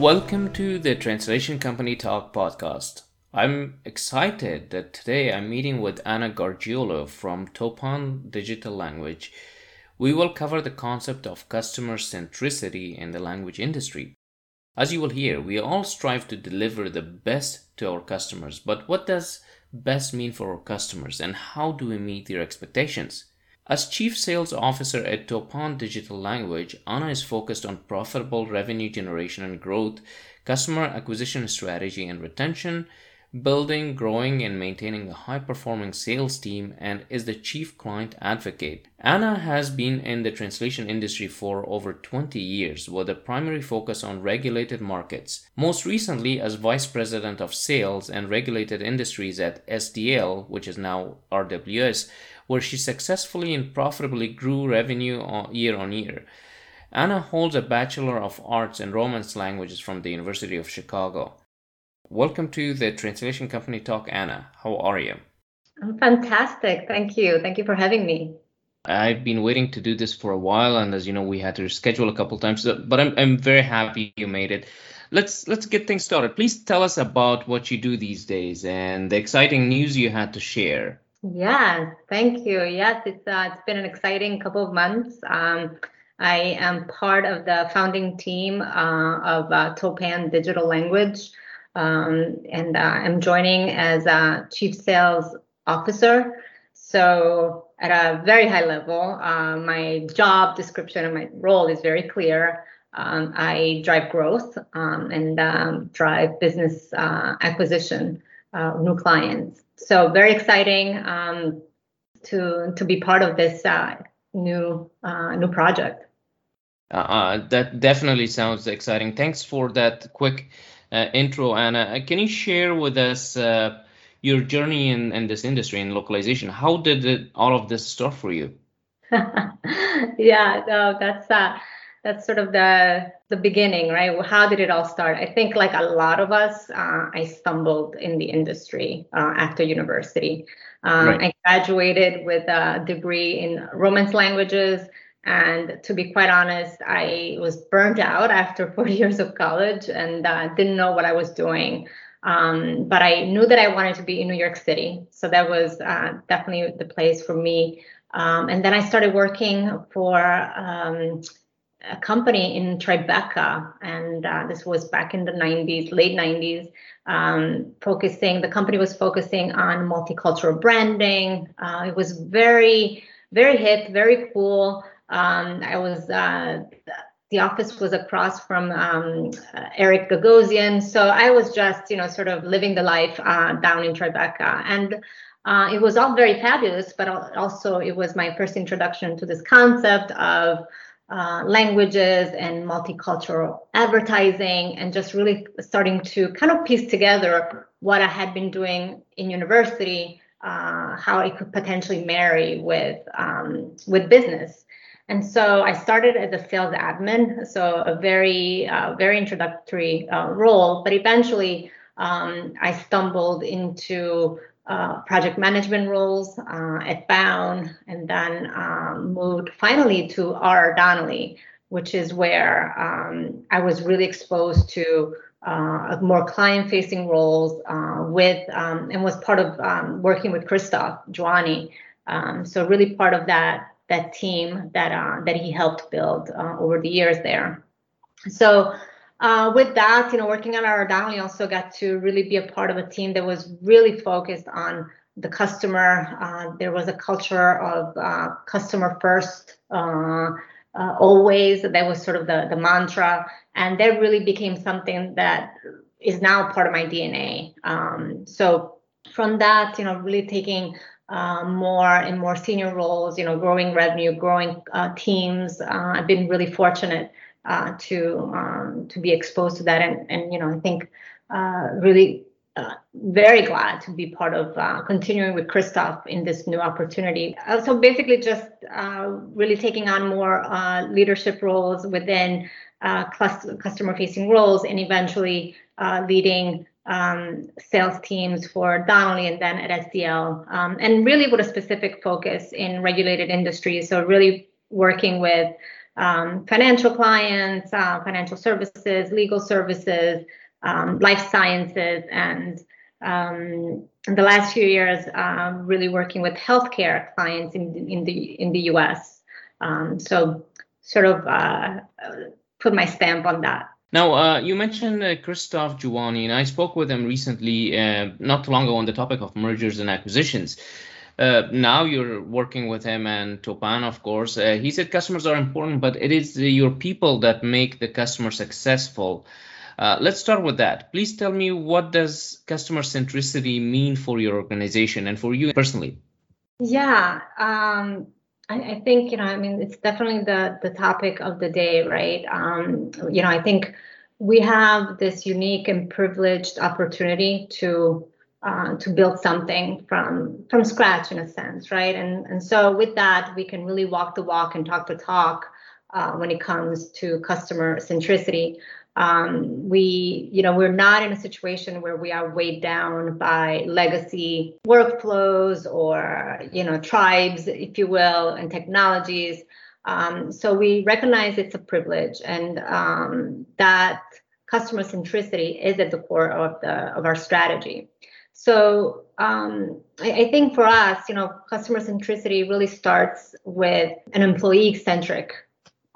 Welcome to the Translation Company Talk podcast. I'm excited that today I'm meeting with Anna Gargiulo from Toppan Digital Language. We will cover the concept of customer centricity in the language industry. As you will hear, we all strive to deliver the best to our customers, but what does best mean for our customers and how do we meet their expectations? As Chief Sales Officer at Toppan Digital Language, Anna is focused on profitable revenue generation and growth, customer acquisition strategy and retention, building, growing, and maintaining a high performing sales team, and is the chief client advocate. Anna has been in the translation industry for over 20 years with a primary focus on regulated markets. Most recently, as Vice President of Sales and Regulated Industries at SDL, which is now RWS, where she successfully and profitably grew revenue year on year. Anna holds a Bachelor of Arts in Romance Languages from the University of Chicago. Welcome to the Translation Company Talk, Anna. How are you? I'm fantastic. Thank you. Thank you for having me. I've been waiting to do this for a while, and as you know, we had to schedule a couple times. But I'm I'm very happy you made it. Let's let's get things started. Please tell us about what you do these days and the exciting news you had to share. Yeah, thank you. Yes, it's uh, it's been an exciting couple of months. Um, I am part of the founding team uh, of uh, Toppan Digital Language, um, and uh, I'm joining as a chief sales officer. So at a very high level, uh, my job description and my role is very clear. Um, I drive growth um, and um, drive business uh, new clients so very exciting um, to to be part of this uh, new uh, new project. Uh, uh, that definitely sounds exciting. Thanks for that quick uh, intro, Anna. Can you share with us your journey in, in this industry in localization? How did it, all of this start for you? yeah, no, that's that's sort of the the beginning right? How did it all start? I think like a lot of us uh, i stumbled in the industry uh, after university. Um, right. i graduated with a degree in romance languages. And to be quite honest i was burned out after four years of college and uh, didn't know what i was doing. Um, but i knew that i wanted to be in new york city. So that was uh, definitely the place for me. Um, and then i started working for um, a company in Tribeca, and uh, this was back in the 90s, late 90s, um, focusing, the company was focusing on multicultural branding. Uh, it was very, very hip, very cool. Um, I was, uh, the office was across from um, Eric Gagosian. So I was just, you know, sort of living the life uh, down in Tribeca. And uh, it was all very fabulous, but also it was my first introduction to this concept of uh, languages and multicultural advertising, and just really starting to kind of piece together what I had been doing in university, uh, how it could potentially marry with um, with business. And so I started as a sales admin, so a very uh, very introductory uh, role, but eventually um, I stumbled into uh, project management roles uh, at Bowne, and then um, moved finally to R. Donnelley, which is where um, I was really exposed to uh, more client-facing roles uh, with, um, and was part of um, working with Christophe Djaouani. Um, so really part of that that team that uh, that he helped build over the years there. So uh, with that, you know, working at. Donnelley also got to really be a part of a team that was really focused on the customer. Uh, there was a culture of uh, customer first, uh, uh, always. That was sort of the, the mantra. And that really became something that is now part of my DNA. Um, so from that, you know, really taking uh, more and more senior roles, you know, growing revenue, growing uh, teams. Uh, I've been really fortunate uh, to um, to be exposed to that, and and you know, I think uh, really uh, very glad to be part of uh, continuing with Christophe in this new opportunity. Uh, so basically, just uh, really taking on more uh, leadership roles within uh, customer-facing roles, and eventually leading um, sales teams for Donnelley and then at SDL, um, and really with a specific focus in regulated industries. So really working with um, financial clients, financial services, legal services um, life sciences, and um, the last few years, um, really working with healthcare clients in, in the in the U.S. Um, so, sort of uh, put my stamp on that. Now, uh, you mentioned uh, Christophe Djaouani, and I spoke with him recently, uh, not too long ago, on the topic of mergers and acquisitions. Uh, now you're working with him and Toppan, of course. Uh, he said customers are important, but it is your people that make the customer successful. Uh, let's start with that. Please tell me what does customer centricity mean for your organization and for you personally? Yeah, um, I, I, think you know. I mean, it's definitely the the topic of the day, right? Um, you know, I think we have this unique and privileged opportunity to uh, to build something from from scratch in a sense, right? And and so with that, we can really walk the walk and talk the talk uh, when it comes to customer centricity. Um, we you know we're not in a situation where we are weighed down by legacy workflows or you know tribes if you will and technologies. Um, so we recognize it's a privilege and um, that customer centricity is at the core of the of our strategy so um, I, I, think for us you know customer centricity really starts with an employee centric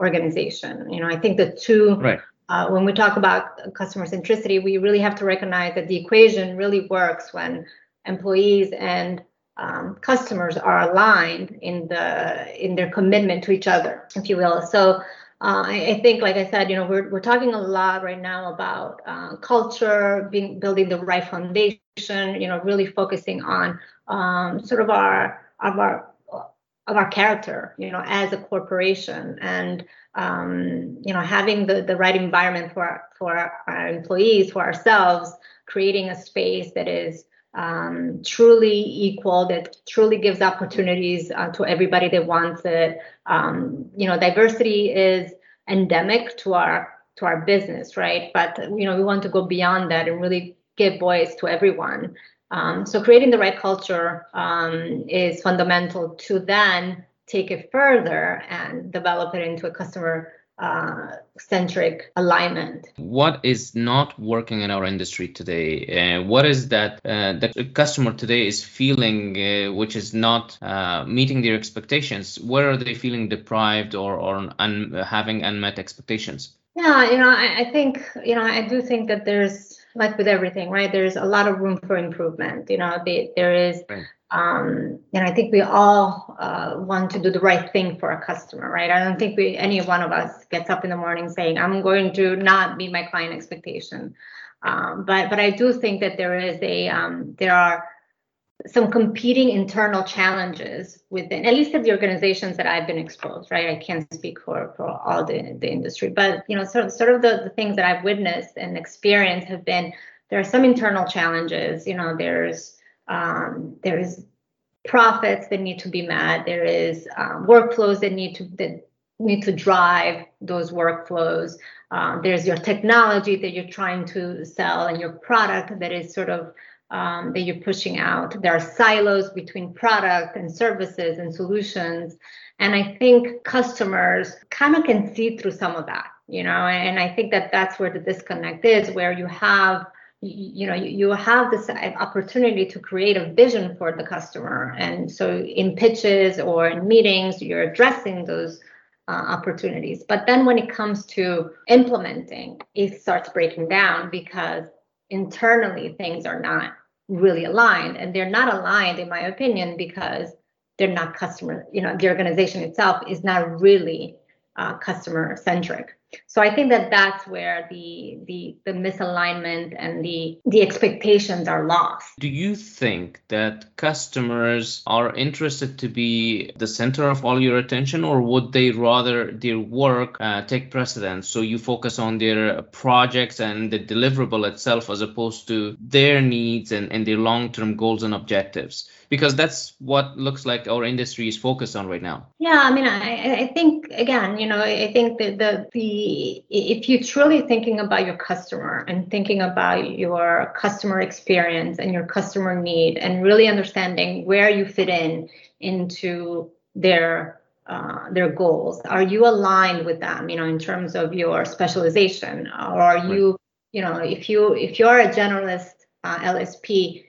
organization you know i think the two right uh, when we talk about customer centricity, we really have to recognize that the equation really works when employees and um, customers are aligned in the in their commitment to each other, if you will. So uh, I, I, think, like I said, you know, we're we're talking a lot right now about uh, culture, being building the right foundation. You know, really focusing on um, sort of our of our of our character, you know, as a corporation and um, you know, having the, the right environment for, for our employees, for ourselves, creating a space that is um, truly equal, that truly gives opportunities uh, to everybody that wants it. Um, you know, diversity is endemic to our to our business, right? But you know, we want to go beyond that and really give voice to everyone. Um, so creating the right culture um, is fundamental to then take it further and develop it into a customer uh, centric alignment. What is not working in our industry today? Uh, what is that uh, the customer today is feeling, uh, which is not uh, meeting their expectations? Where are they feeling deprived or, or un- having unmet expectations? Yeah, you know, I, I think, you know, I do think that there's like with everything, right? There's a lot of room for improvement. You know, the, there is. Um, and I think we all uh, want to do the right thing for a customer, right? I don't think we, any one of us gets up in the morning saying, "I'm going to not meet my client expectation." Um, but but I do think that there is a um, there are some competing internal challenges within at least at the organizations that I've been exposed, right? I can't speak for for all the, the industry, but you know, sort of sort of the, the things that I've witnessed and experienced have been there are some internal challenges. You know, there's um, there is profits that need to be met. There is um, workflows that need to that need to drive those workflows. Um, there's your technology that you're trying to sell and your product that is sort of um, that you're pushing out. There are silos between product and services and solutions. And I think customers kind of can see through some of that, you know, and I think that that's where the disconnect is, where you have you know you have this opportunity to create a vision for the customer and so in pitches or in meetings you're addressing those uh, opportunities but then when it comes to implementing it starts breaking down because internally things are not really aligned. And they're not aligned in my opinion because they're not customer you know the organization itself is not really uh, customer centric so I think that that's where the the the misalignment and the the expectations are lost. Do you think that customers are interested to be the center of all your attention, or would they rather their work uh, take precedence? So you focus on their projects and the deliverable itself as opposed to their needs and, and their long-term goals and objectives because that's what looks like our industry is focused on right now yeah i mean i, I think again you know i think that the, the if you're truly thinking about your customer and thinking about your customer experience and your customer need and really understanding where you fit in into their uh, their goals are you aligned with them you know in terms of your specialization? Or are you you know if you if you're a generalist uh, lsp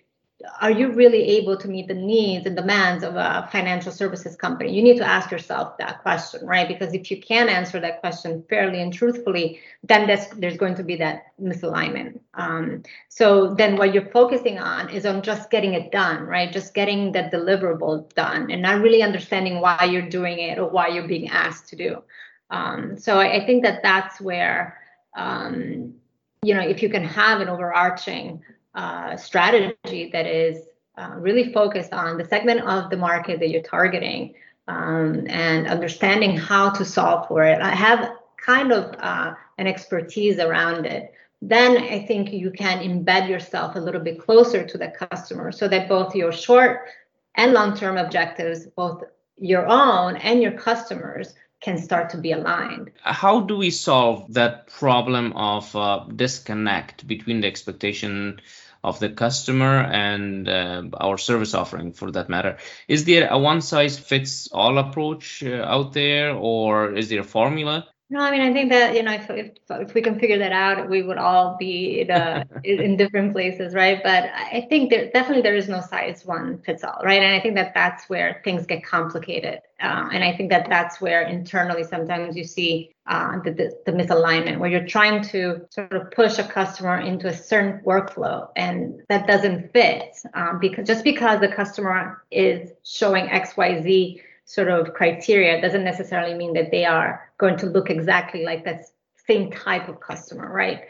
are you really able to meet the needs and demands of a financial services company? You need to ask yourself that question, right? Because if you can't answer that question fairly and truthfully, then there's going to be that misalignment. Um, so then what you're focusing on is on just getting it done, right? Just getting that deliverable done and not really understanding why you're doing it or why you're being asked to do. Um, so I, I, think that that's where, um, you know, if you can have an overarching uh, strategy that is uh, really focused on the segment of the market that you're targeting um, and understanding how to solve for it. I have kind of uh, an expertise around it. Then I think you can embed yourself a little bit closer to the customer so that both your short and long term objectives, both your own and your customers, can start to be aligned. How do we solve that problem of uh, disconnect between the expectation of the customer and uh, our service offering for that matter. Is there a one size fits all approach uh, out there or is there a formula? No, I mean, I think that, you know, if, if, if we can figure that out, we would all be the, in different places, right? But I think there definitely there is no size one fits all, right? And I think that that's where things get complicated. Uh, and I think that that's where internally sometimes you see uh, the, the, the, misalignment, where you're trying to sort of push a customer into a certain workflow and that doesn't fit um, because just because the customer is showing X, Y, Z sort of criteria doesn't necessarily mean that they are going to look exactly like that same type of customer, right?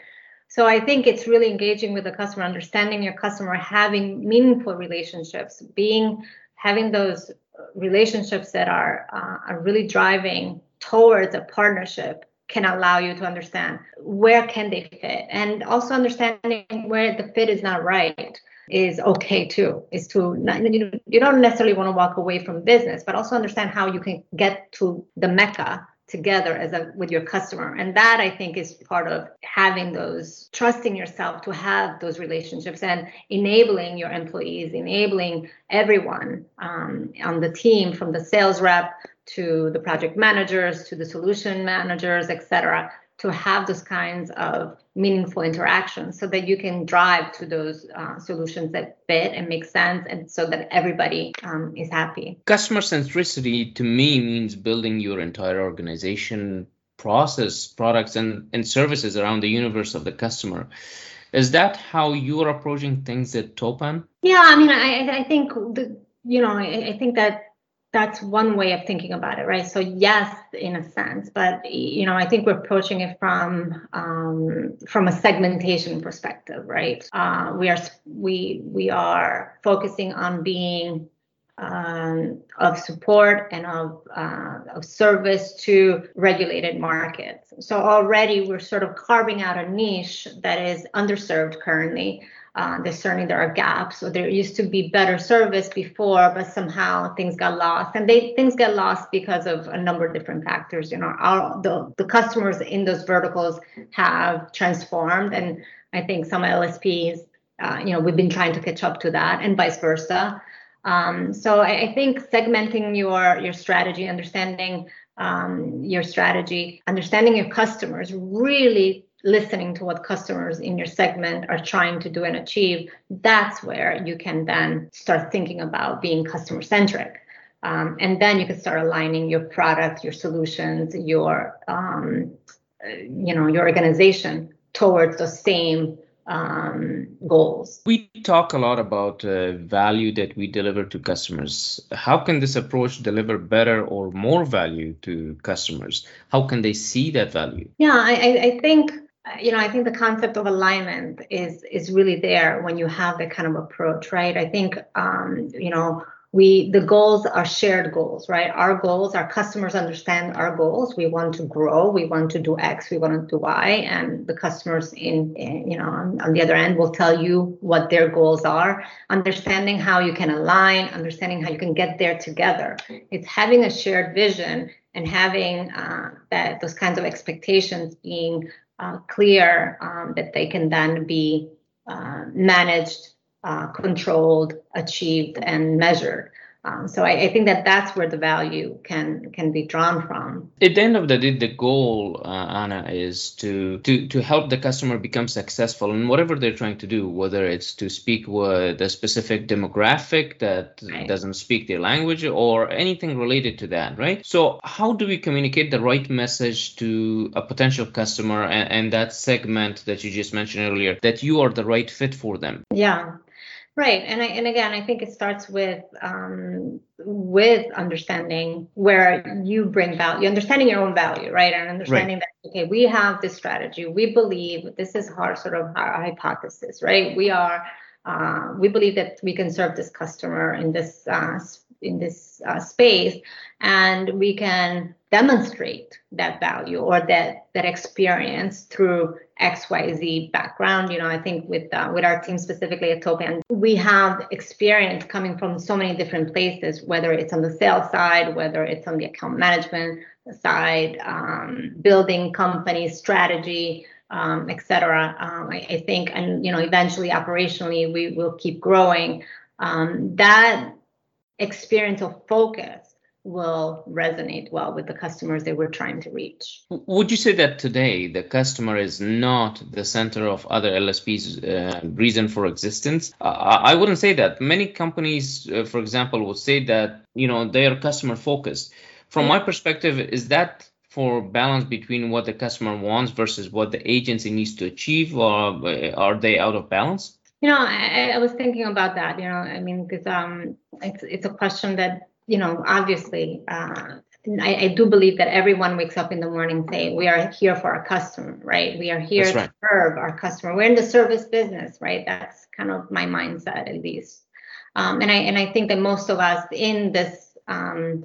So I think it's really engaging with the customer, understanding your customer, having meaningful relationships, being having those relationships that are uh, are really driving towards a partnership can allow you to understand where can they fit and also understanding where the fit is not right is okay too is to you, you don't necessarily want to walk away from business but also understand how you can get to the mecca together as a with your customer. And that i think is part of having those trusting yourself to have those relationships and enabling your employees enabling everyone um, on the team from the sales rep to the project managers to the solution managers et cetera to have those kinds of meaningful interactions so that you can drive to those uh, solutions that fit and make sense and so that everybody um, is happy. Customer centricity to me means building your entire organization process products and, and services around the universe of the customer. Is that how you're approaching things at Toppan? Yeah i mean i, I think the, you know I, I think that that's one way of thinking about it, right? So yes, in a sense, but you know, I think we're approaching it from um, from a segmentation perspective, right? Uh, we are we we are focusing on being um, of support and of, uh, of service to regulated markets. So already we're sort of carving out a niche that is underserved currently. Uh, certainly there are gaps. So there used to be better service before, but somehow things got lost, and they things get lost because of a number of different factors. You know, our the the customers in those verticals have transformed, and I think some LSPs, uh, you know, we've been trying to catch up to that, and vice versa. Um, so I, I, think segmenting your your strategy, understanding um, your strategy, understanding your customers, really listening to what customers in your segment are trying to do and achieve, that's where you can then start thinking about being customer centric. Um, and then you can start aligning your product, your solutions, your um, you know your organization towards the same um, goals. We talk a lot about uh, value that we deliver to customers. How can this approach deliver better or more value to customers? How can they see that value? Yeah, I, I think you know i think the concept of alignment is is really there when you have that kind of approach right i think um, you know we the goals are shared goals right? Our goals our customers understand our goals. We want to grow. We want to do x. We want to do y. And the customers in, in you know on, on, the other end will tell you what their goals are understanding how you can align understanding how you can get there together. It's having a shared vision and having uh, that those kinds of expectations being uh, clear um, that they can then be uh, managed uh, controlled, achieved, and measured. Um, so I, I, think that that's where the value can can be drawn from. At the end of the day, the goal, uh, Anna, is to to to help the customer become successful in whatever they're trying to do. Whether it's to speak with a specific demographic that right. doesn't speak their language or anything related to that, right? So how do we communicate the right message to a potential customer and, and that segment that you just mentioned earlier that you are the right fit for them? Yeah. Right, and I, and again, I think it starts with um, with understanding where you bring value, understanding your own value, right, and understanding right. that okay, we have this strategy, we believe this is our sort of our hypothesis, right? We are uh, we believe that we can serve this customer in this uh, in this uh, space, and we can demonstrate that value or that that experience through XYZ background. You know, I think with uh, with our team specifically at Toppan, we have experience coming from so many different places, whether it's on the sales side, whether it's on the account management side, um, building company strategy, um, et cetera. Um, I, I, think, and you know, eventually operationally, we will keep growing. Um, that experience of focus will resonate well with the customers they were trying to reach. Would you say that today the customer is not the center of other LSPs' uh, reason for existence? Uh, I wouldn't say that. Many companies, uh, for example, would say that you know they are customer focused. From yeah. my perspective, is that for balance between what the customer wants versus what the agency needs to achieve, or uh, are they out of balance? You know, I, I was thinking about that. You know, I mean, because um, it's it's a question that you know, obviously, uh, I, I, do believe that everyone wakes up in the morning saying, we are here for our customer, right? We are here to serve our customer. We're in the service business, right? That's kind of my mindset, at least. Um, and I and I think that most of us in this um,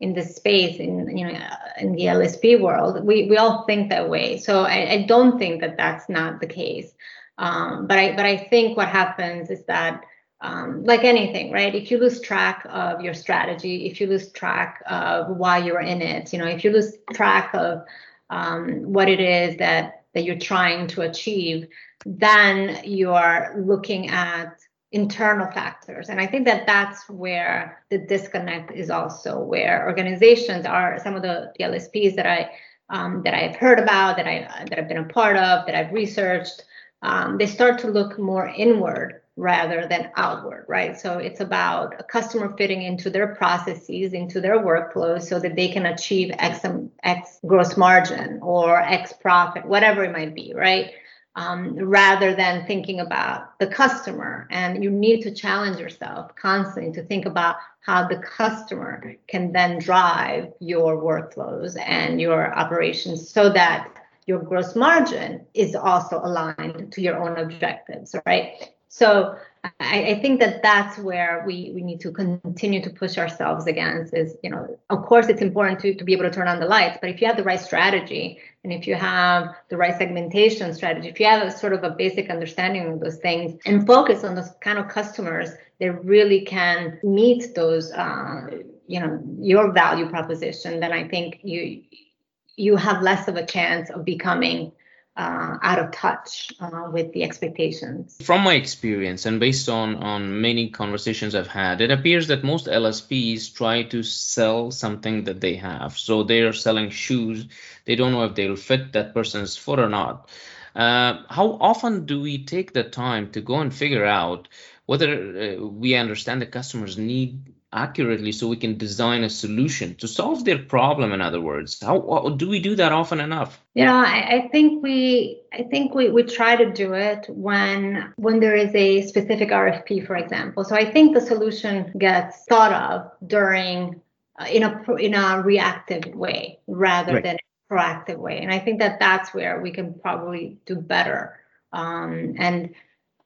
in this space, in you know, in the LSP world, we we all think that way. So I, I don't think that that's not the case. Um, but I but I think what happens is that um, like anything, right? If you lose track of your strategy, if you lose track of why you're in it, you know, if you lose track of um, what it is that that you're trying to achieve, then you are looking at internal factors, and I think that that's where the disconnect is also where organizations are. Some of the, the LSPs that I um, that I've heard about, that I that I've been a part of, that I've researched, um, they start to look more inward rather than outward, right? So it's about a customer fitting into their processes, into their workflows so that they can achieve X, X gross margin or X profit, whatever it might be, right? Um, rather than thinking about the customer. And you need to challenge yourself constantly to think about how the customer can then drive your workflows and your operations so that your gross margin is also aligned to your own objectives, right? So I, I, think that that's where we, we need to continue to push ourselves against is, you know, of course it's important to, to be able to turn on the lights, but if you have the right strategy and if you have the right segmentation strategy, if you have a sort of a basic understanding of those things and focus on those kind of customers that really can meet those, uh, you know, your value proposition, then I think you you have less of a chance of becoming uh, out of touch uh, with the expectations. From my experience and based on, on many conversations I've had, it appears that most LSPs try to sell something that they have. So they're selling shoes. They don't know if they'll fit that person's foot or not. Uh, how often do we take the time to go and figure out whether uh, we understand the customer's need accurately so we can design a solution to solve their problem in other words. How, how do we do that often enough? You know I, I, think we i think we, we try to do it when when there is a specific rfp for example. So i think the solution gets thought of during uh, in a in a reactive way rather right. than a proactive way. And i think that that's where we can probably do better. Um, and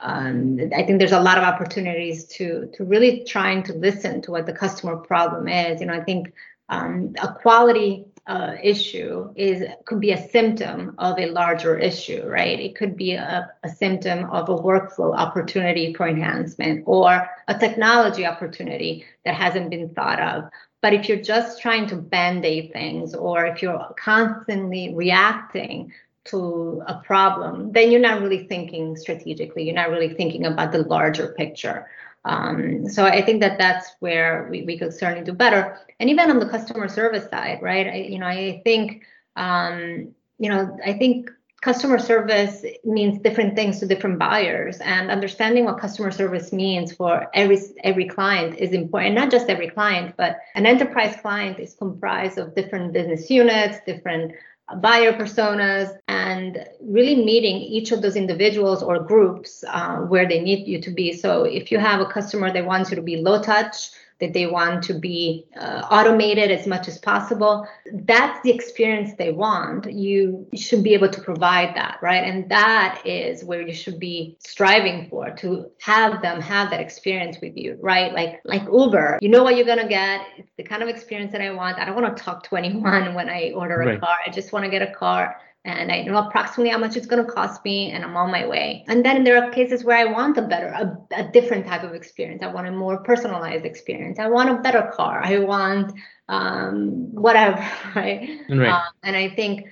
um, I think there's a lot of opportunities to to really trying to listen to what the customer problem is. You know, I think um, a quality uh, issue is could be a symptom of a larger issue, right? It could be a, a symptom of a workflow opportunity for enhancement or a technology opportunity that hasn't been thought of. But if you're just trying to band aid things, or if you're constantly reacting to a problem, then you're not really thinking strategically. You're not really thinking about the larger picture. Um, so I think that that's where we, we could certainly do better. And even on the customer service side, right? I, you know, I think, um, you know, I think customer service means different things to different buyers and understanding what customer service means for every every client is important not just every client but an enterprise client is comprised of different business units different buyer personas and really meeting each of those individuals or groups uh, where they need you to be. So if you have a customer that wants you to be low touch, that they want to be uh, automated as much as possible. That's the experience they want. You should be able to provide that, right? And that is where you should be striving for to have them have that experience with you, right? Like like Uber, you know what you're gonna get. It's the kind of experience that I want. I don't want to talk to anyone when I order a right. car. I just want to get a car and I know approximately how much it's going to cost me, and I'm on my way. And then there are cases where I want a better, a, a different type of experience. I want a more personalized experience. I want a better car. I want um, whatever, right? right. Um, and I think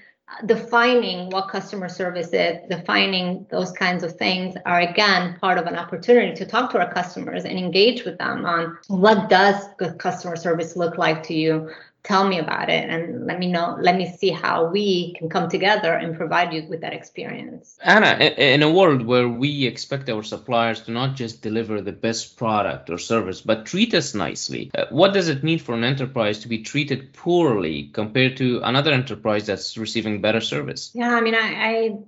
defining what customer service is, defining those kinds of things are again part of an opportunity to talk to our customers and engage with them on what does good customer service look like to you tell me about it and let me know let me see how we can come together and provide you with that experience. Anna in a world where we expect our suppliers to not just deliver the best product or service but treat us nicely uh, what does it mean for an enterprise to be treated poorly compared to another enterprise that's receiving better service? Yeah i mean i i,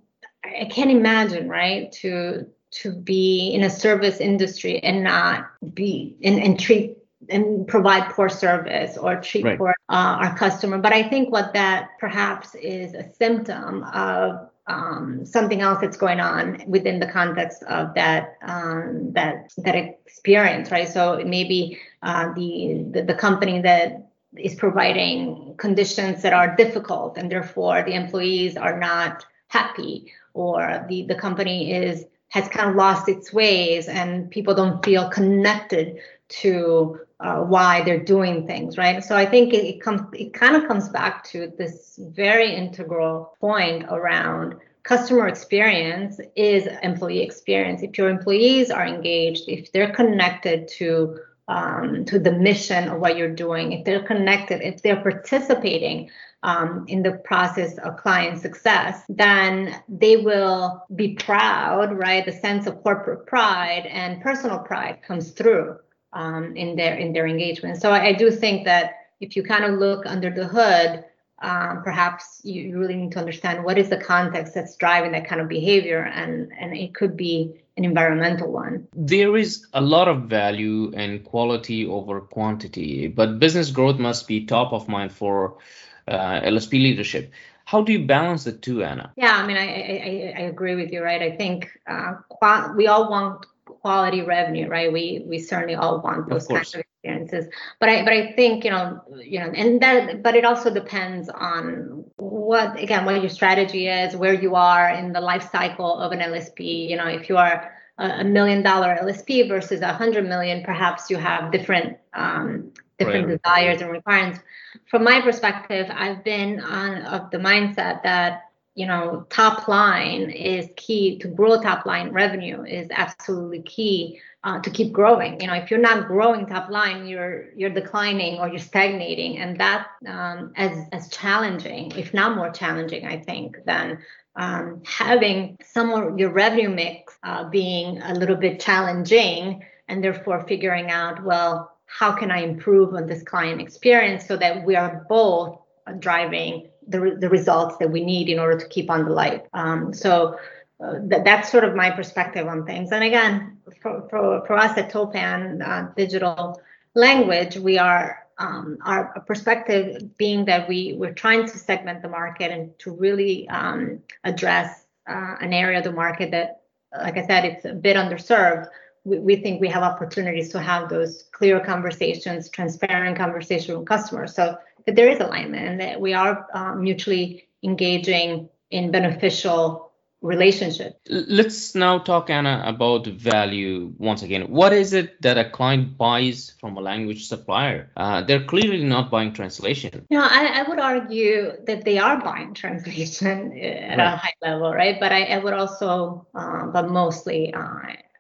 I can't imagine right to to be in a service industry and not be and, and treat and provide poor service or treat right. poor uh, our customer. But I think what that perhaps is a symptom of um, something else that's going on within the context of that um, that that experience, right? So maybe uh, the, the the company that is providing conditions that are difficult, and therefore the employees are not happy, or the the company is has kind of lost its ways, and people don't feel connected to uh, why they're doing things, right? So I think it, it comes, it kind of comes back to this very integral point around customer experience is employee experience. If your employees are engaged, if they're connected to um, to the mission of what you're doing, if they're connected, if they're participating um, in the process of client success, then they will be proud, right? The sense of corporate pride and personal pride comes through um, in their in their engagement. So I, I, do think that if you kind of look under the hood, um, perhaps you really need to understand what is the context that's driving that kind of behavior, and and it could be an environmental one. There is a lot of value and quality over quantity, but business growth must be top of mind for uh, LSP leadership. How do you balance the two, Anna? Yeah, I mean, I I, I agree with you, right? I think uh, we all want quality revenue, right? We we certainly all want those of kinds of experiences. But I but I think you know you know and that but it also depends on what again what your strategy is, where you are in the life cycle of an LSP. You know, if you are a million dollar LSP versus a hundred million, perhaps you have different um, different right. desires and requirements. From my perspective, I've been on of the mindset that you know top line is key to grow top line revenue is absolutely key uh, to keep growing. You know if you're not growing top line you're you're declining or you're stagnating. And that um, as as challenging if not more challenging i think than um, having some of your revenue mix uh, being a little bit challenging and therefore figuring out well how can I improve on this client experience so that we are both driving the, the results that we need in order to keep on the light. Um, so uh, th- that's sort of my perspective on things. And again, for, for, for us at Toppan uh, Digital Language, we are um, our perspective being that we we're trying to segment the market and to really um, address uh, an area of the market that, like I said, it's a bit underserved. We, we think we have opportunities to have those clear conversations, transparent conversations with customers. So that there is alignment and that we are uh, mutually engaging in beneficial relationship. Let's now talk, Anna, about value once again. What is it that a client buys from a language supplier? Uh, they're clearly not buying translation. No, I, I, would argue that they are buying translation at right. a high level, right? But I, I would also, uh, but mostly, uh,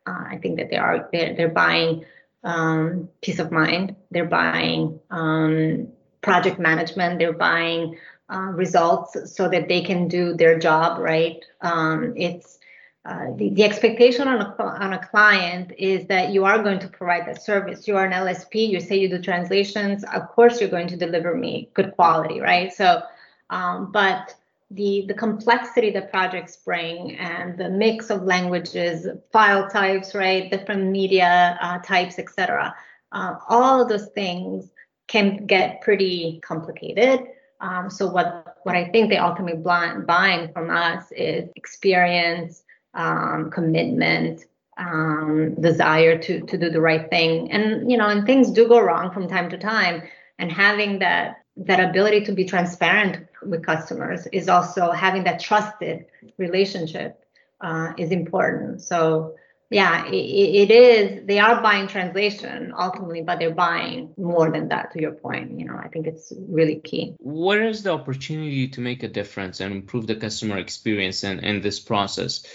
uh, I think that they are they're, they're buying um, peace of mind. They're buying um, project management. They're buying uh, results so that they can do their job right. Um, it's uh, the, the expectation on a, on a client is that you are going to provide that service. You are an LSP, you say you do translations, of course you're going to deliver me good quality, right? So, um, but the, the complexity that projects bring and the mix of languages, file types, right, different media uh, types, etc. Uh, all of those things can get pretty complicated. Um, so what what I think they ultimately buying from us is experience, um, commitment, um, desire to to do the right thing, and you know, and things do go wrong from time to time, and having that that ability to be transparent with customers is also having that trusted relationship uh, is important. So yeah, it, it is. They are buying translation ultimately, but they're buying more than that. To your point, you know, I think it's really key. Where is the opportunity to make a difference and improve the customer experience in, in this process?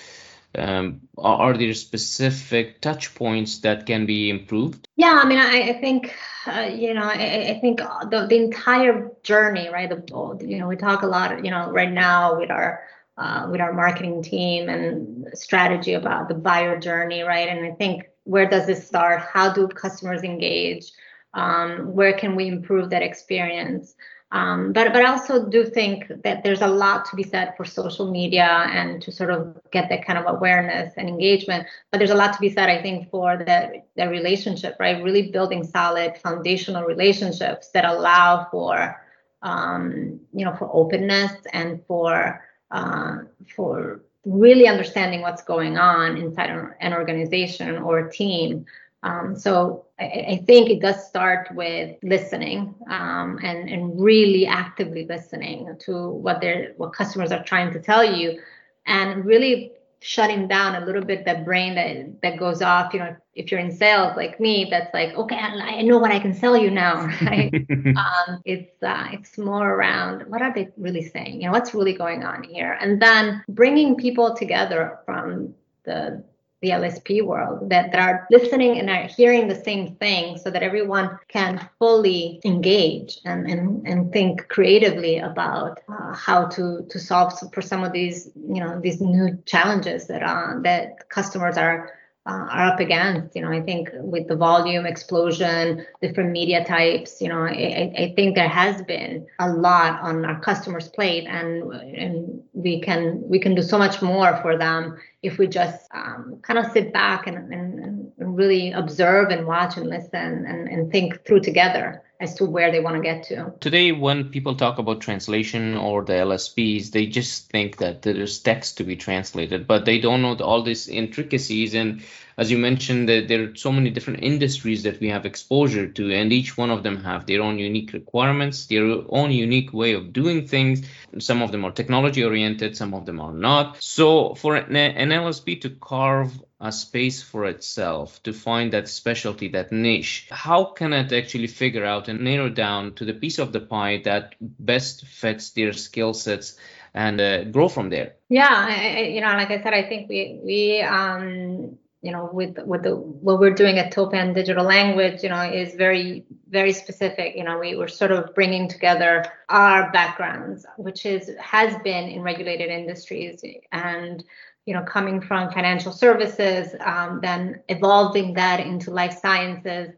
Um, are, there specific touch points that can be improved? Yeah, I mean, I, I think, uh, you know, I, I think the, the entire journey, right? The, you know, we talk a lot, you know, right now with our uh, with our marketing team and strategy about the buyer journey, right? And I think where does this start? How do customers engage? Um, where can we improve that experience? Um, but but I also do think that there's a lot to be said for social media and to sort of get that kind of awareness and engagement. But there's a lot to be said, I think, for the the relationship, right? Really building solid foundational relationships that allow for um, you know for openness and for uh, for really understanding what's going on inside an organization or a team. Um, so I, I, think it does start with listening um, and, and really actively listening to what their what customers are trying to tell you, and really shutting down a little bit that brain that that goes off you know if you're in sales like me that's like okay i know what i can sell you now right? Um, it's uh, it's more around what are they really saying? You know what's really going on here? And then bringing people together from the the LSP world that, that are listening and are hearing the same thing so that everyone can fully engage and, and, and think creatively about uh, how to, to solve for some of these, you know, these new challenges that, uh, that customers are uh, are up against. You know, I think with the volume explosion, different media types. You know, I, I think there has been a lot on our customers' plate, and and we can we can do so much more for them if we just um, kind of sit back and, and, and really observe and watch and listen and, and think through together as to where they want to get to. Today, when people talk about translation or the LSPs, they just think that there's text to be translated, but they don't know all these intricacies. And as you mentioned, that there are so many different industries that we have exposure to, and each one of them have their own unique requirements, their own unique way of doing things. Some of them are technology oriented, some of them are not. So for an, an LSP to carve a space for itself to find that specialty, that niche. How can it actually figure out and narrow down to the piece of the pie that best fits their skill sets and uh, grow from there? Yeah, I, you know, like I said, I think we we um you know with with the what we're doing at Toppan Digital Language, you know, is very very specific. You know, we were sort of bringing together our backgrounds, which is has been in regulated industries and you know, coming from financial services, um, then evolving that into life sciences,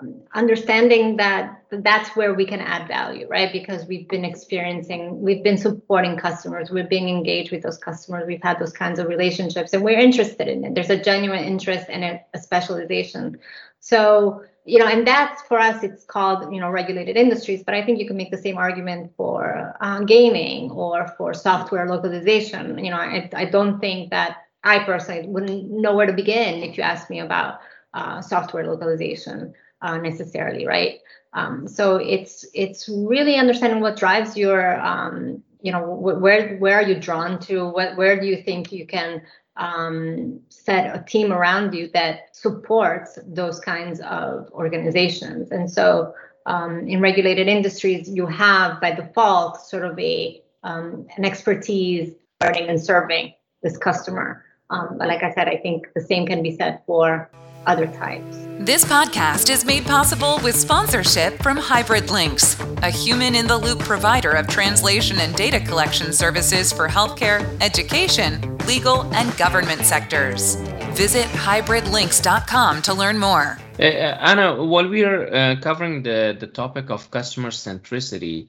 um, understanding that that's where we can add value, right? Because we've been experiencing, we've been supporting customers, we're being engaged with those customers, we've had those kinds of relationships, and we're interested in it. There's a genuine interest and a, a specialization. So, you know, and that's for us, it's called, you know, regulated industries, but I think you can make the same argument for uh, gaming or for software localization. You know, I, I don't think that I personally wouldn't know where to begin if you asked me about uh, software localization uh, necessarily, right? Um, so it's it's really understanding what drives your, um, you know, where where are you drawn to? What where do you think you can um, set a team around you that supports those kinds of organizations? And so um, in regulated industries, you have by default sort of a um, an expertise learning and serving this customer. Um, but like I said, I think the same can be said for other types. This podcast is made possible with sponsorship from Hybrid Lynx, a human in the loop provider of translation and data collection services for healthcare, education, legal, and government sectors. Visit hybridlynx.com to learn more. Uh, Anna, while we are uh, covering the, the topic of customer centricity,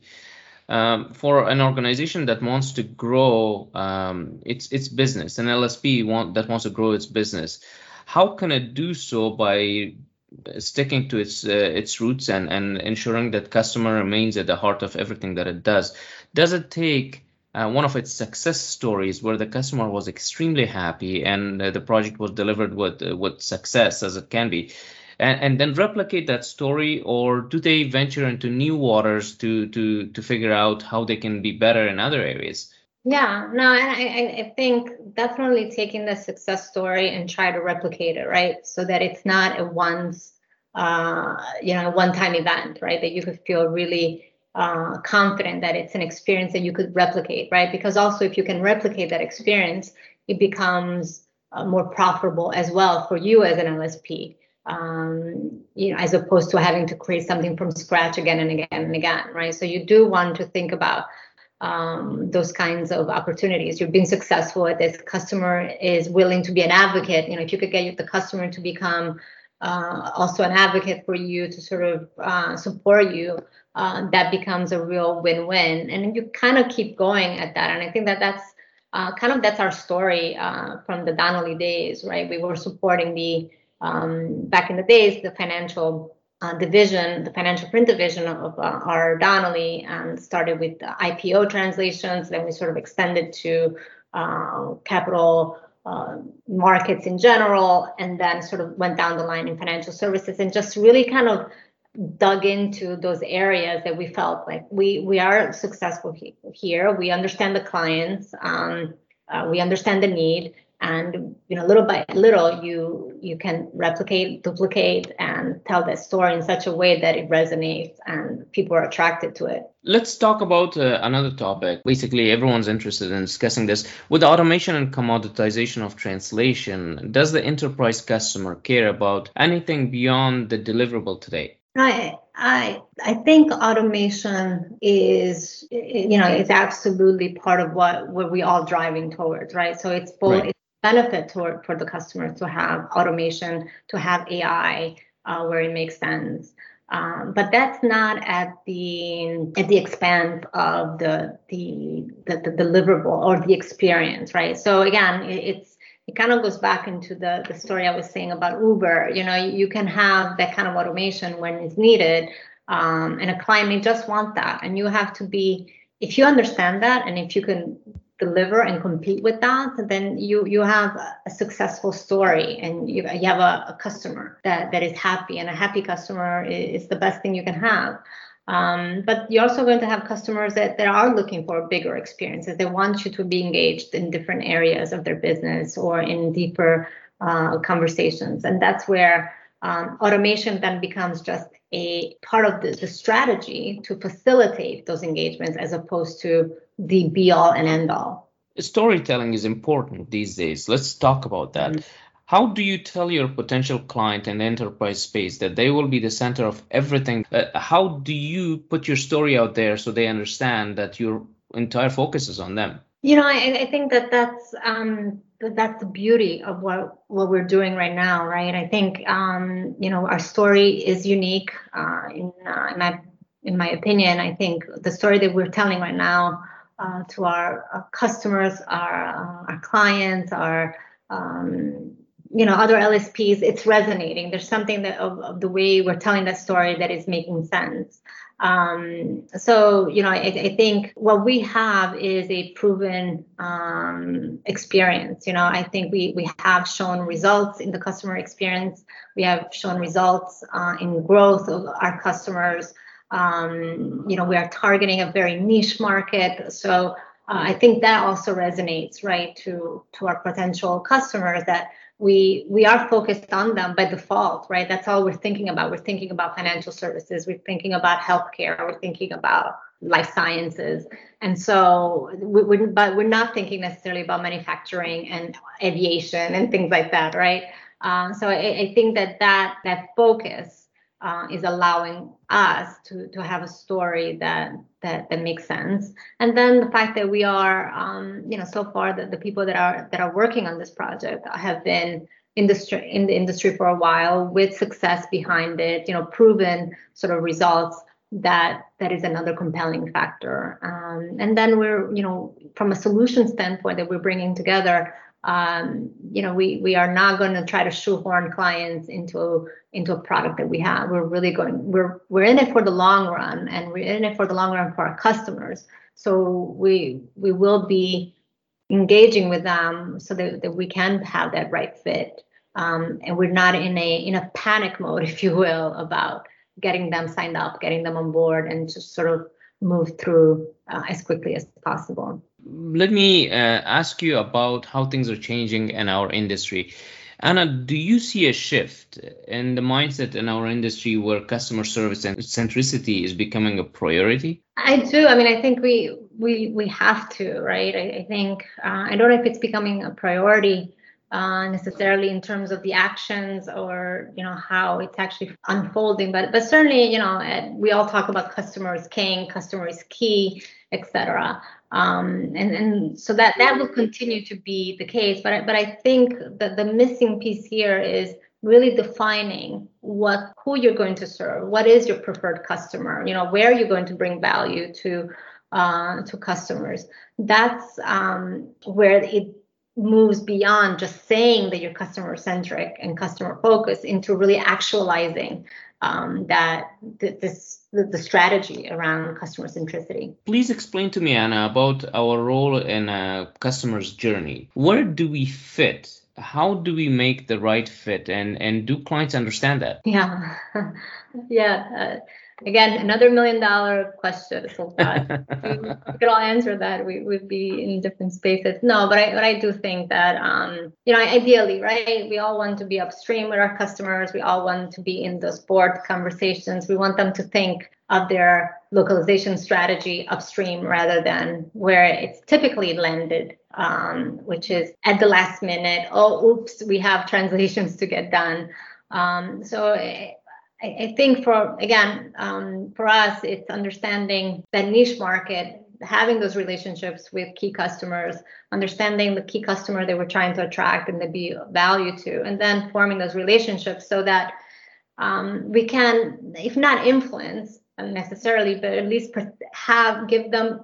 um, for an organization that wants to grow um, its its business, an LSP want, that wants to grow its business, how can it do so by sticking to its uh, its roots and and ensuring that customer remains at the heart of everything that it does? Does it take uh, one of its success stories where the customer was extremely happy and uh, the project was delivered with uh, with success as it can be and, and then replicate that story or do they venture into new waters to to to figure out how they can be better in other areas yeah no and i i think definitely taking the success story and try to replicate it right so that it's not a once uh you know one time event right that you could feel really uh, confident that it's an experience that you could replicate, right? Because also, if you can replicate that experience, it becomes uh, more profitable as well for you as an LSP um, you know, as opposed to having to create something from scratch again and again and again, right? So you do want to think about um, those kinds of opportunities. You're being successful at this. Customer is willing to be an advocate. You know, if you could get the customer to become uh, also an advocate for you to sort of uh, support you, uh, that becomes a real win-win. And you kind of keep going at that. And I think that that's uh, kind of that's our story uh, from the Donnelley days, right? We were supporting the um, back in the days, the financial uh, division, the financial print division of uh, RR Donnelley, and started with IPO translations. Then we sort of extended to uh, capital uh, markets in general, and then sort of went down the line in financial services, and just really kind of dug into those areas that we felt like we we are successful he- here. We understand the clients. Um, uh, we understand the need and you know little by little you you can replicate duplicate and tell that story in such a way that it resonates and people are attracted to it. Let's talk about uh, another topic. Basically everyone's interested in discussing this. With the automation and commoditization of translation does the enterprise customer care about anything beyond the deliverable today? I I I think automation is you know is absolutely part of what what we all driving towards, right? So it's both right benefit for, for the customers to have automation, to have AI uh, where it makes sense. Um, but that's not at the at the expense of the the, the, the deliverable or the experience, right? So again, it, it's it kind of goes back into the the story I was saying about Uber. You know, you can have that kind of automation when it's needed, um, and a client may just want that, and you have to be if you understand that and if you can deliver and compete with that, then you you have a successful story and you, you have a, a customer that, that is happy. And a happy customer is, the best thing you can have. Um, but you're also going to have customers that, that are looking for bigger experiences. They want you to be engaged in different areas of their business or in deeper uh, conversations. And that's where um, automation then becomes just a part of the, the strategy to facilitate those engagements as opposed to the be all and end all. Storytelling is important these days. Let's talk about that. Mm-hmm. How do you tell your potential client in the enterprise space that they will be the center of everything? Uh, how do you put your story out there so they understand that your entire focus is on them? You know, I, I think that that's um, that's the beauty of what what we're doing right now, right? I think um, you know our story is unique. Uh, in, uh, in my in my opinion, I think the story that we're telling right now uh, to our, our, customers, our uh, our clients, our um, you know other LSPs, it's resonating. There's something that of, of, the way we're telling that story that is making sense. Um, so you know, I, I, think what we have is a proven um, experience. You know, I think we we have shown results in the customer experience. We have shown results uh, in growth of our customers. Um, you know, we are targeting a very niche market. So uh, I think that also resonates, right, to to our potential customers that we we are focused on them by default, right? That's all we're thinking about. We're thinking about financial services. We're thinking about healthcare. We're thinking about life sciences, and so we, we but we're not thinking necessarily about manufacturing and aviation and things like that, right? Um, so I, I think that that that focus uh, is allowing us to to have a story that that that makes sense. And then the fact that we are um, you know so far that the people that are that are working on this project have been industry in the industry for a while with success behind it you know proven sort of results that that is another compelling factor. Um, and then we're you know from a solution standpoint that we're bringing together um, you know, we we are not going to try to shoehorn clients into into a product that we have. We're really going we're we're in it for the long run, and we're in it for the long run for our customers. So we we will be engaging with them so that, that we can have that right fit. Um, and we're not in a in a panic mode, if you will, about getting them signed up, getting them on board, and just sort of move through uh, as quickly as possible let me uh, ask you about how things are changing in our industry. Anna, do you see a shift in the mindset in our industry where customer service and centricity is becoming a priority? I do. I mean, I think we we we have to, right? I, I think uh, I don't know if it's becoming a priority uh, necessarily in terms of the actions or you know how it's actually unfolding, but but certainly you know we all talk about customer is king, customer is key, etc. Um, and and so that that will continue to be the case. But I, but I think that the missing piece here is really defining what who you're going to serve, what is your preferred customer, you know, where you're going to bring value to uh, to customers. That's um, where it moves beyond just saying that you're customer centric and customer focused into really actualizing um, that th- this the, the, strategy around customer centricity. Please explain to me, Anna, about our role in a customer's journey. Where do we fit? How do we make the right fit, and and do clients understand that? Yeah, yeah. Uh, again, another million dollar question. So uh, we, we, could all answer that. We would be in different spaces. No, but I, but I do think that, um, you know, ideally, right? We all want to be upstream with our customers. We all want to be in those board conversations. We want them to think of their localization strategy upstream rather than where it's typically landed, um, which is at the last minute. Oh, oops, we have translations to get done. Um, so I, think for again um, for us it's understanding that niche market having those relationships with key customers understanding the key customer they were trying to attract and to be value to and then forming those relationships so that um, we can if not influence necessarily but at least have give them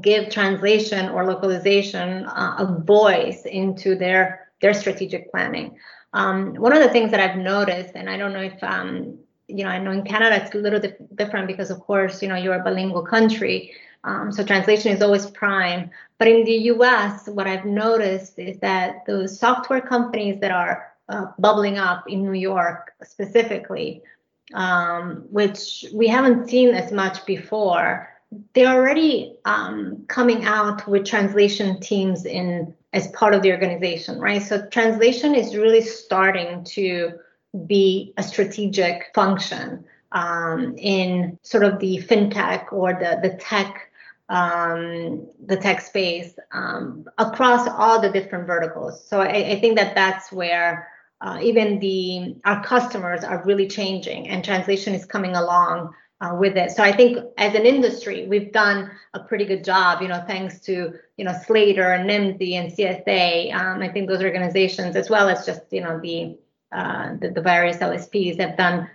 give translation or localization uh, a voice into their their strategic planning. Um, one of the things that I've noticed, and I don't know if um, you know, I know in Canada it's a little dif- different because, of course, you know, you're a bilingual country, um, so translation is always prime. But in the U.S., what I've noticed is that those software companies that are uh, bubbling up in New York specifically, um, which we haven't seen as much before, they're already um, coming out with translation teams in as part of the organization, right? So translation is really starting to be a strategic function um, in sort of the fintech or the the tech um, the tech space um, across all the different verticals. So I, I think that that's where uh, even the our customers are really changing, and translation is coming along uh, with it. So I think as an industry, we've done a pretty good job, you know, thanks to, you know, Slator and Nimdzi and CSA. Um, I think those organizations, as well as just, you know, the, uh, the, the various LSPs have done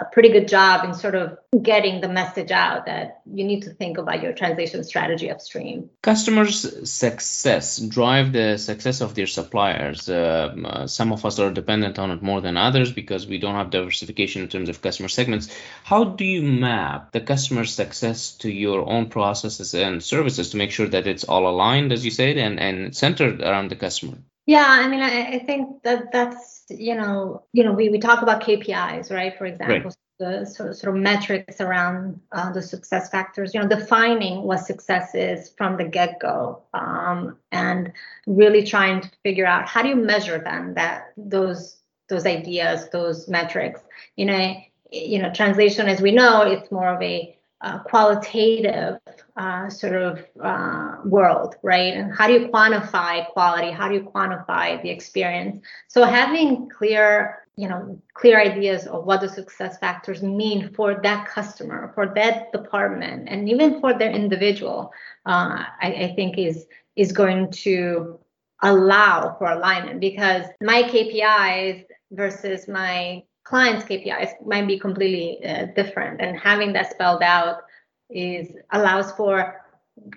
a pretty good job in sort of getting the message out that you need to think about your translation strategy upstream. Customers' success drive the success of their suppliers. Um, uh, some of us are dependent on it more than others because we don't have diversification in terms of customer segments. How do you map the customer success to your own processes and services to make sure that it's all aligned, as you said, and, and centered around the customer? Yeah, I mean, I, I think that that's you know, you know, we, we talk about KPIs, right? For example, right. the sort, sort of metrics around uh, the success factors, you know, defining what success is from the get-go, um, and really trying to figure out how do you measure them that those those ideas, those metrics. You know, you know, translation, as we know, it's more of a qualitative uh, sort of uh, world, right? And how do you quantify quality? How do you quantify the experience? So having clear, you know, clear ideas of what the success factors mean for that customer, for that department, and even for their individual, uh, I, I think is is going to allow for alignment because my KPIs versus my clients' KPIs might be completely uh, different, and having that spelled out is allows for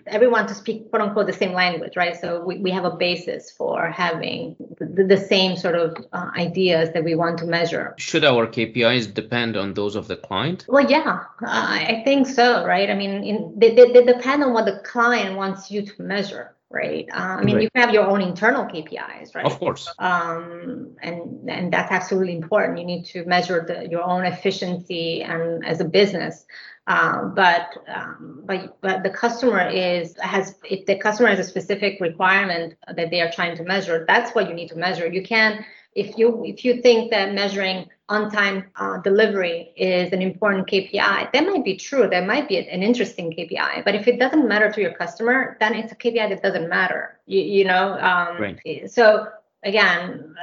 everyone to speak quote unquote the same language right? So we, we have a basis for having the, the same sort of uh, ideas that we want to measure. Should our kpis depend on those of the client? Well yeah uh, i think so right? I mean in, they, they, they depend on what the client wants you to measure right? Uh, I mean, right. you have your own internal KPIs, right? Of course. Um, and and that's absolutely important. You need to measure the, your own efficiency and as a business. Um, but um, but but the customer is has if the customer has a specific requirement that they are trying to measure, that's what you need to measure. You can if you if you think that measuring on-time uh, delivery is an important KPI, that might be true. That might be an interesting KPI. But if it doesn't matter to your customer, then it's a KPI that doesn't matter. You, you know. Um, right. So again,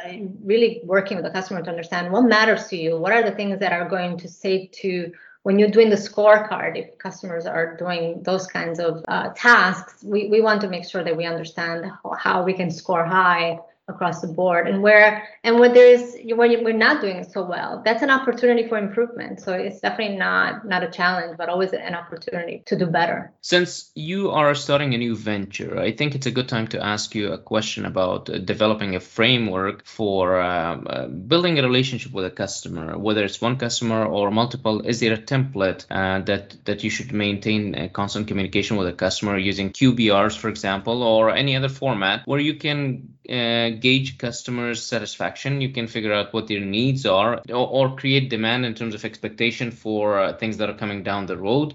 really working with the customer to understand what matters to you. What are the things that are going to say to when you're doing the scorecard, if customers are doing those kinds of uh, tasks, we, we want to make sure that we understand how, how we can score high across the board. And where and when there's when we're not doing so well that's an opportunity for improvement. So it's definitely not not a challenge but always an opportunity to do better. Since you are starting a new venture i think it's a good time to ask you a question about uh, developing a framework for um, uh, building a relationship with a customer whether it's one customer or multiple. Is there a template uh, that that you should maintain a constant communication with a customer using qbrs for example or any other format where you can uh, gauge customers' satisfaction. You can figure out what their needs are or, or create demand in terms of expectation for uh, things that are coming down the road.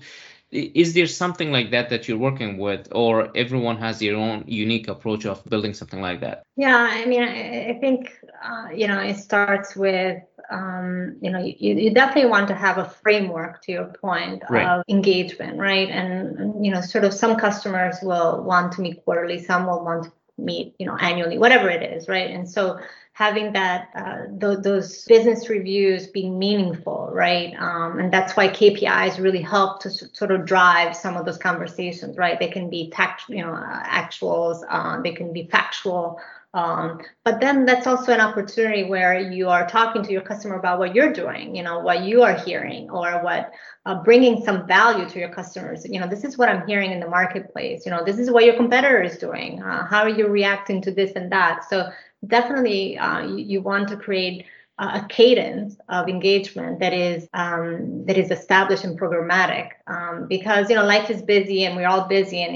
Is there something like that that you're working with, or everyone has their own unique approach of building something like that? Yeah, I mean, I, I think uh, you know it starts with um, you know you, you definitely want to have a framework to your point right. of engagement, right? And you know, sort of some customers will want to meet quarterly, some will want to meet you know annually whatever it is right? And so having that uh, th- those business reviews being meaningful right? Um, and that's why kpis really help to s- sort of drive some of those conversations right? They can be tact- you know uh, actuals uh, they can be factual um, but then that's also an opportunity where you are talking to your customer about what you're doing, you know, what you are hearing or what uh, bringing some value to your customers. You know, this is what I'm hearing in the marketplace. You know, this is what your competitor is doing. Uh, how are you reacting to this and that? So definitely uh, you, you, want to create a cadence of engagement that is um, that is established and programmatic um, because you know life is busy and we're all busy and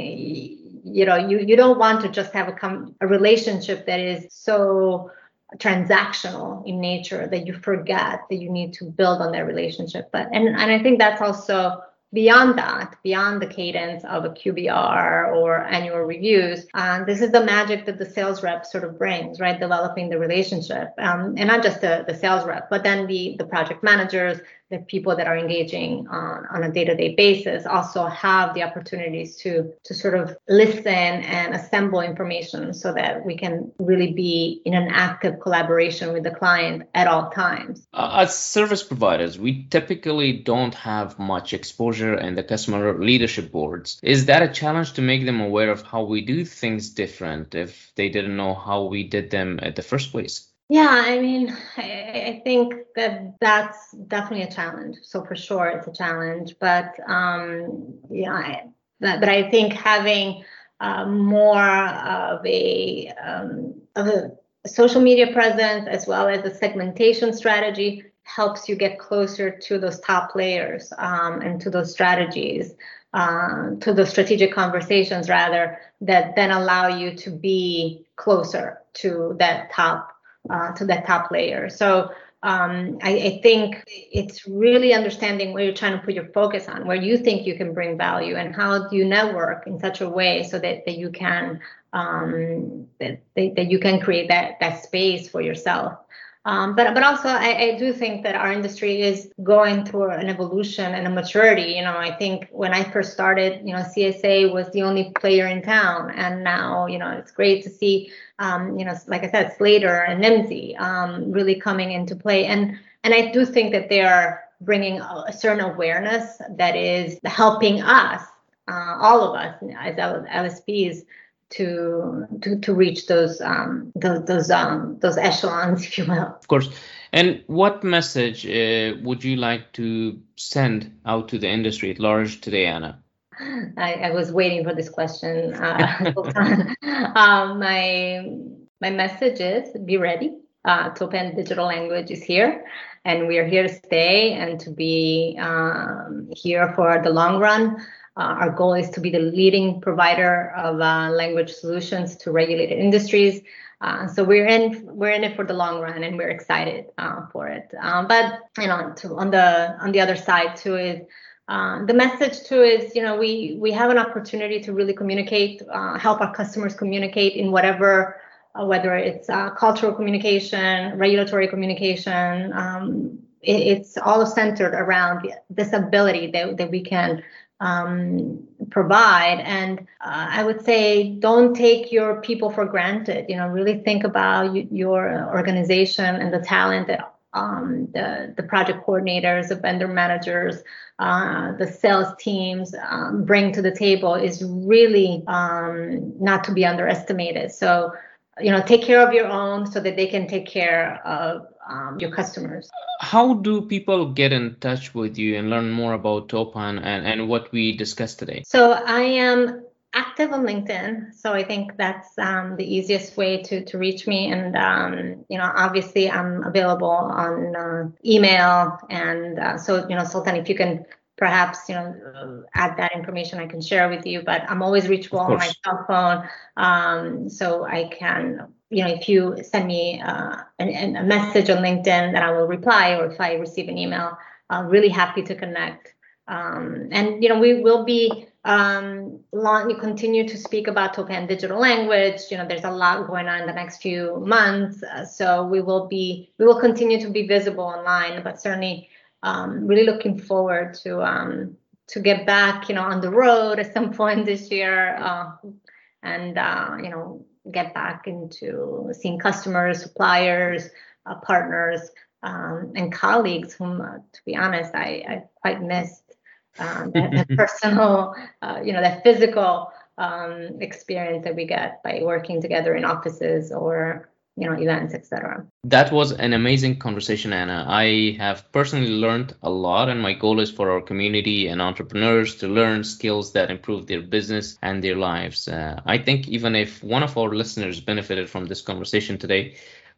you know you you don't want to just have a com- a relationship that is so transactional in nature that you forget that you need to build on that relationship. But and and i think that's also beyond that beyond the cadence of a qbr or annual reviews um, this is the magic that the sales rep sort of brings right? Developing the relationship um, and not just the, the sales rep but then the the project managers the people that are engaging on, on a day-to-day basis also have the opportunities to to sort of listen and assemble information so that we can really be in an active collaboration with the client at all times. Uh, as service providers, we typically don't have much exposure in the customer leadership boards. Is that a challenge to make them aware of how we do things different if they didn't know how we did them at the first place? Yeah, I mean, I, I, think that that's definitely a challenge. So for sure, it's a challenge. But um, yeah, I, but, but I think having uh, more of a um, of a social media presence as well as a segmentation strategy helps you get closer to those top players um, and to those strategies, uh, to the strategic conversations rather that then allow you to be closer to that top uh, to that top layer. So um, I, I, think it's really understanding where you're trying to put your focus on, where you think you can bring value, and how do you network in such a way so that, that you can um, that, that you can create that that space for yourself. Um, but but also I, I, do think that our industry is going through an evolution and a maturity. You know, I think when I first started, you know, CSA was the only player in town, and now you know it's great to see, um, you know, like I said, Slator and Nimdzi um, really coming into play, and and I do think that they are bringing a certain awareness that is helping us, uh, all of us as LSPs, to to to reach those um, those those um, those echelons, if you will. Of course. And what message uh, would you like to send out to the industry at large today, Anna? I, I was waiting for this question. Uh, um, my my message is: be ready. Uh, Toppan Digital Language is here, and we are here to stay and to be um, here for the long run. Uh, our goal is to be the leading provider of uh, language solutions to regulated industries. Uh, so we're in we're in it for the long run, and we're excited uh, for it. Um, but you know, to, on the on the other side too is uh, the message too is you know we we have an opportunity to really communicate, uh, help our customers communicate in whatever whether it's cultural communication, regulatory communication. Um, it, it's all centered around this ability that, that we can um, provide. And uh, I would say don't take your people for granted. You know, really think about your organization and the talent that um, the, the project coordinators, the vendor managers, uh, the sales teams um, bring to the table is really um, not to be underestimated. So, you know, take care of your own so that they can take care of um, your customers. How do people get in touch with you and learn more about Toppan and, and what we discussed today? So I am active on LinkedIn. So I think that's um, the easiest way to, to reach me. And, um, you know, obviously I'm available on uh, email. And uh, so, you know, Sultan, if you can perhaps you know add that information i can share with you but i'm always reachable on my cell phone um, so i can you know if you send me uh, an, a message on linkedin then i will reply or if i receive an email i'm really happy to connect um, and you know we will be um, long, you continue to speak about Toppan digital language. You know, there's a lot going on in the next few months, uh, so we will be we will continue to be visible online. But certainly, um, really looking forward to um, to get back, you know, on the road at some point this year, uh, and uh, you know, get back into seeing customers, suppliers, uh, partners, um, and colleagues. Whom, uh, to be honest, I, I quite missed um, that, that, personal, uh, you know, that physical um, experience that we get by working together in offices or you know events etc that was an amazing conversation anna. I have personally learned a lot and my goal is for our community and entrepreneurs to learn skills that improve their business and their lives. Uh, i think even if one of our listeners benefited from this conversation today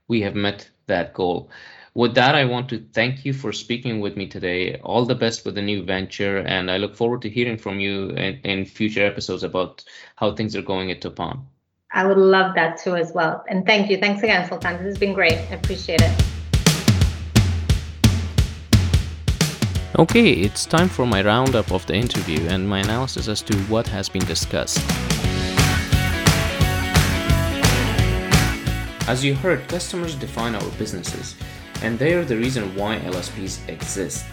we have met that goal with that i want to thank you for speaking with me today all the best with the new venture and i look forward to hearing from you in, in future episodes about how things are going at Toppan I would love that too as well. And thank you. Thanks again, Sultan. This has been great. I appreciate it. Okay, it's time for my roundup of the interview and my analysis as to what has been discussed. As you heard, customers define our businesses, and they are the reason why LSPs exist.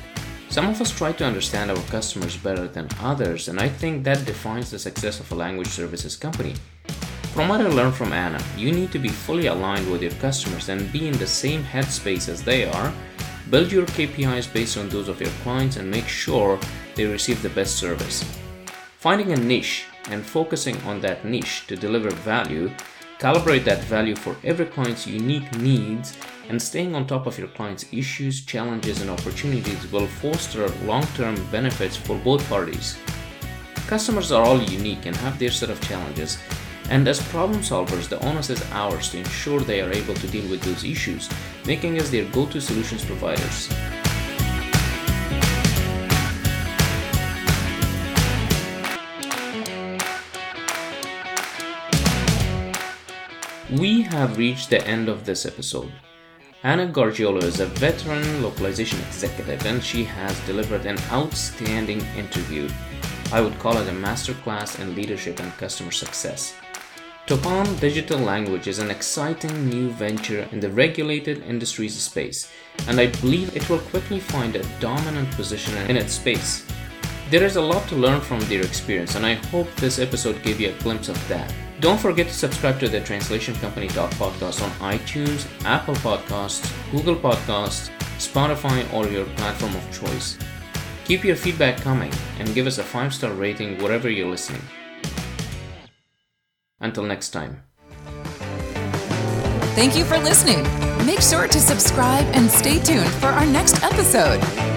Some of us try to understand our customers better than others, and I think that defines the success of a language services company. From what I learned from Anna, you need to be fully aligned with your customers and be in the same headspace as they are. Build your KPIs based on those of your clients and make sure they receive the best service. Finding a niche and focusing on that niche to deliver value, calibrate that value for every client's unique needs, and staying on top of your client's issues, challenges, and opportunities will foster long term benefits for both parties. Customers are all unique and have their set of challenges, and as problem solvers, the onus is ours to ensure they are able to deal with those issues, making us their go to solutions providers. We have reached the end of this episode. Anna Gargiulo is a veteran localization executive and she has delivered an outstanding interview. I would call it a masterclass in leadership and customer success. Toppan Digital Language is an exciting new venture in the regulated industries space, and I believe it will quickly find a dominant position in its space. There is a lot to learn from their experience, and I hope this episode gave you a glimpse of that. Don't forget to subscribe to the Translation Company podcast on iTunes, Apple Podcasts, Google Podcasts, Spotify, or your platform of choice. Keep your feedback coming and give us a 5 star rating wherever you're listening. Until next time. Thank you for listening. Make sure to subscribe and stay tuned for our next episode.